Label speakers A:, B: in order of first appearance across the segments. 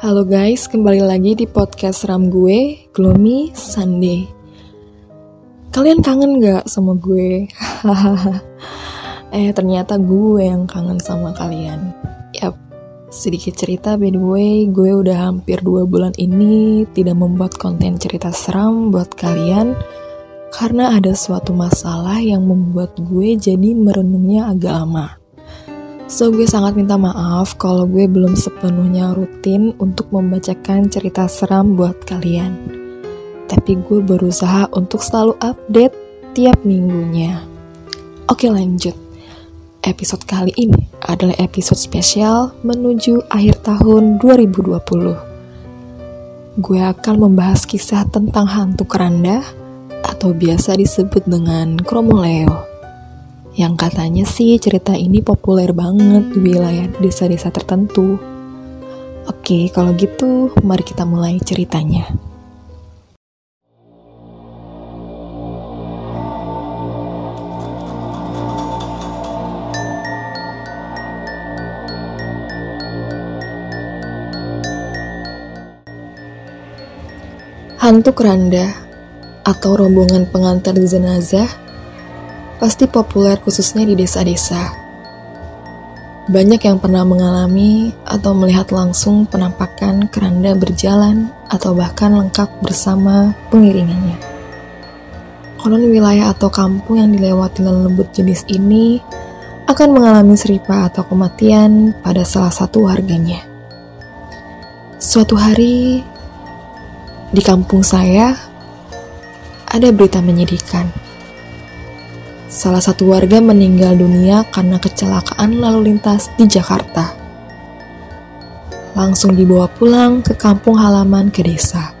A: Halo guys, kembali lagi di podcast ram gue, Gloomy Sunday. Kalian kangen gak sama gue? eh, ternyata gue yang kangen sama kalian. Yap, sedikit cerita by the way, gue udah hampir dua bulan ini tidak membuat konten cerita seram buat kalian karena ada suatu masalah yang membuat gue jadi merenungnya agak lama. So gue sangat minta maaf kalau gue belum sepenuhnya rutin untuk membacakan cerita seram buat kalian. Tapi gue berusaha untuk selalu update tiap minggunya. Oke lanjut. Episode kali ini adalah episode spesial menuju akhir tahun 2020. Gue akan membahas kisah tentang hantu keranda atau biasa disebut dengan Kromoleo yang katanya sih cerita ini populer banget di wilayah desa-desa tertentu. Oke, kalau gitu mari kita mulai ceritanya. Hantu keranda atau rombongan pengantar jenazah pasti populer khususnya di desa-desa. Banyak yang pernah mengalami atau melihat langsung penampakan keranda berjalan atau bahkan lengkap bersama pengiringannya. Konon wilayah atau kampung yang dilewati lembut jenis ini akan mengalami seripa atau kematian pada salah satu warganya. Suatu hari di kampung saya ada berita menyedihkan salah satu warga meninggal dunia karena kecelakaan lalu lintas di Jakarta. Langsung dibawa pulang ke kampung halaman ke desa.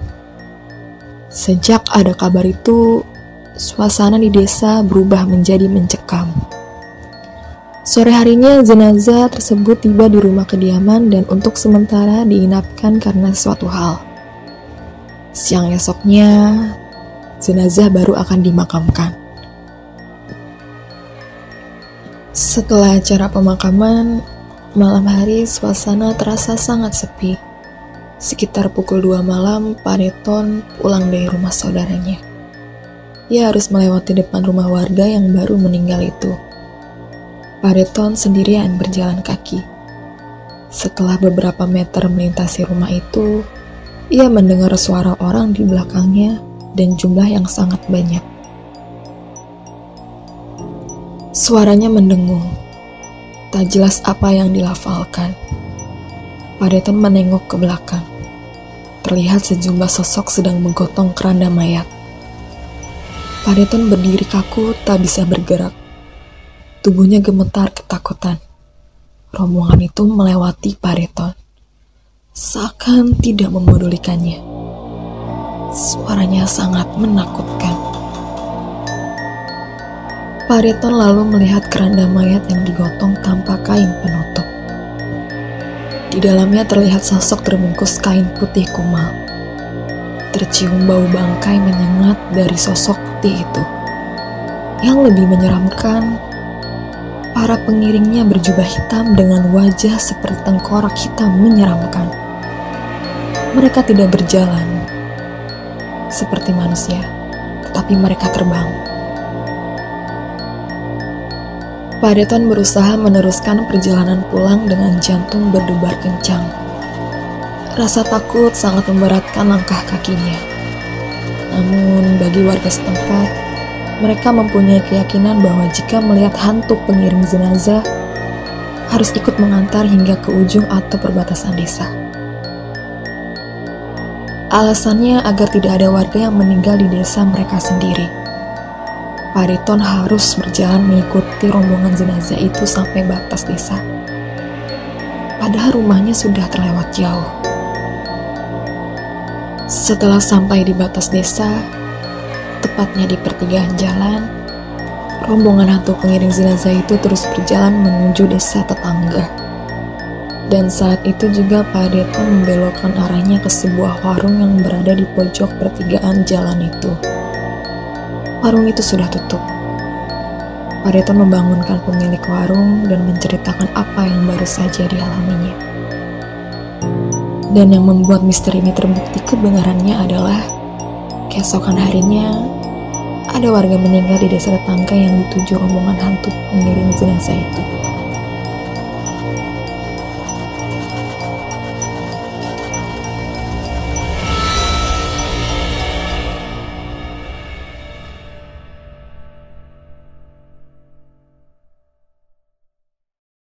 A: Sejak ada kabar itu, suasana di desa berubah menjadi mencekam. Sore harinya jenazah tersebut tiba di rumah kediaman dan untuk sementara diinapkan karena suatu hal. Siang esoknya, jenazah baru akan dimakamkan. Setelah acara pemakaman, malam hari suasana terasa sangat sepi. Sekitar pukul 2 malam, Pak Reton pulang dari rumah saudaranya. Ia harus melewati depan rumah warga yang baru meninggal itu. Pak Reton sendirian berjalan kaki. Setelah beberapa meter melintasi rumah itu, ia mendengar suara orang di belakangnya dan jumlah yang sangat banyak. Suaranya mendengung. Tak jelas apa yang dilafalkan. Padeton menengok ke belakang. Terlihat sejumlah sosok sedang menggotong keranda mayat. Padeton berdiri kaku tak bisa bergerak. Tubuhnya gemetar ketakutan. Rombongan itu melewati Padeton. Seakan tidak memedulikannya. Suaranya sangat menakutkan. Pariton lalu melihat keranda mayat yang digotong tanpa kain penutup. Di dalamnya terlihat sosok terbungkus kain putih kumal. Tercium bau bangkai menyengat dari sosok putih itu. Yang lebih menyeramkan, para pengiringnya berjubah hitam dengan wajah seperti tengkorak hitam menyeramkan. Mereka tidak berjalan seperti manusia, tetapi mereka terbang. Padeton berusaha meneruskan perjalanan pulang dengan jantung berdebar kencang. Rasa takut sangat memberatkan langkah kakinya. Namun, bagi warga setempat, mereka mempunyai keyakinan bahwa jika melihat hantu pengiring jenazah, harus ikut mengantar hingga ke ujung atau perbatasan desa. Alasannya agar tidak ada warga yang meninggal di desa mereka sendiri. Pariton harus berjalan mengikuti rombongan jenazah itu sampai batas desa. Padahal rumahnya sudah terlewat jauh. Setelah sampai di batas desa, tepatnya di pertigaan jalan, rombongan hantu pengiring jenazah itu terus berjalan menuju desa tetangga. Dan saat itu juga Pak Deton membelokkan arahnya ke sebuah warung yang berada di pojok pertigaan jalan itu warung itu sudah tutup. Pareton membangunkan pemilik warung dan menceritakan apa yang baru saja dialaminya. Dan yang membuat misteri ini terbukti kebenarannya adalah keesokan harinya ada warga meninggal di desa tetangga yang dituju omongan hantu mengiring jenazah itu.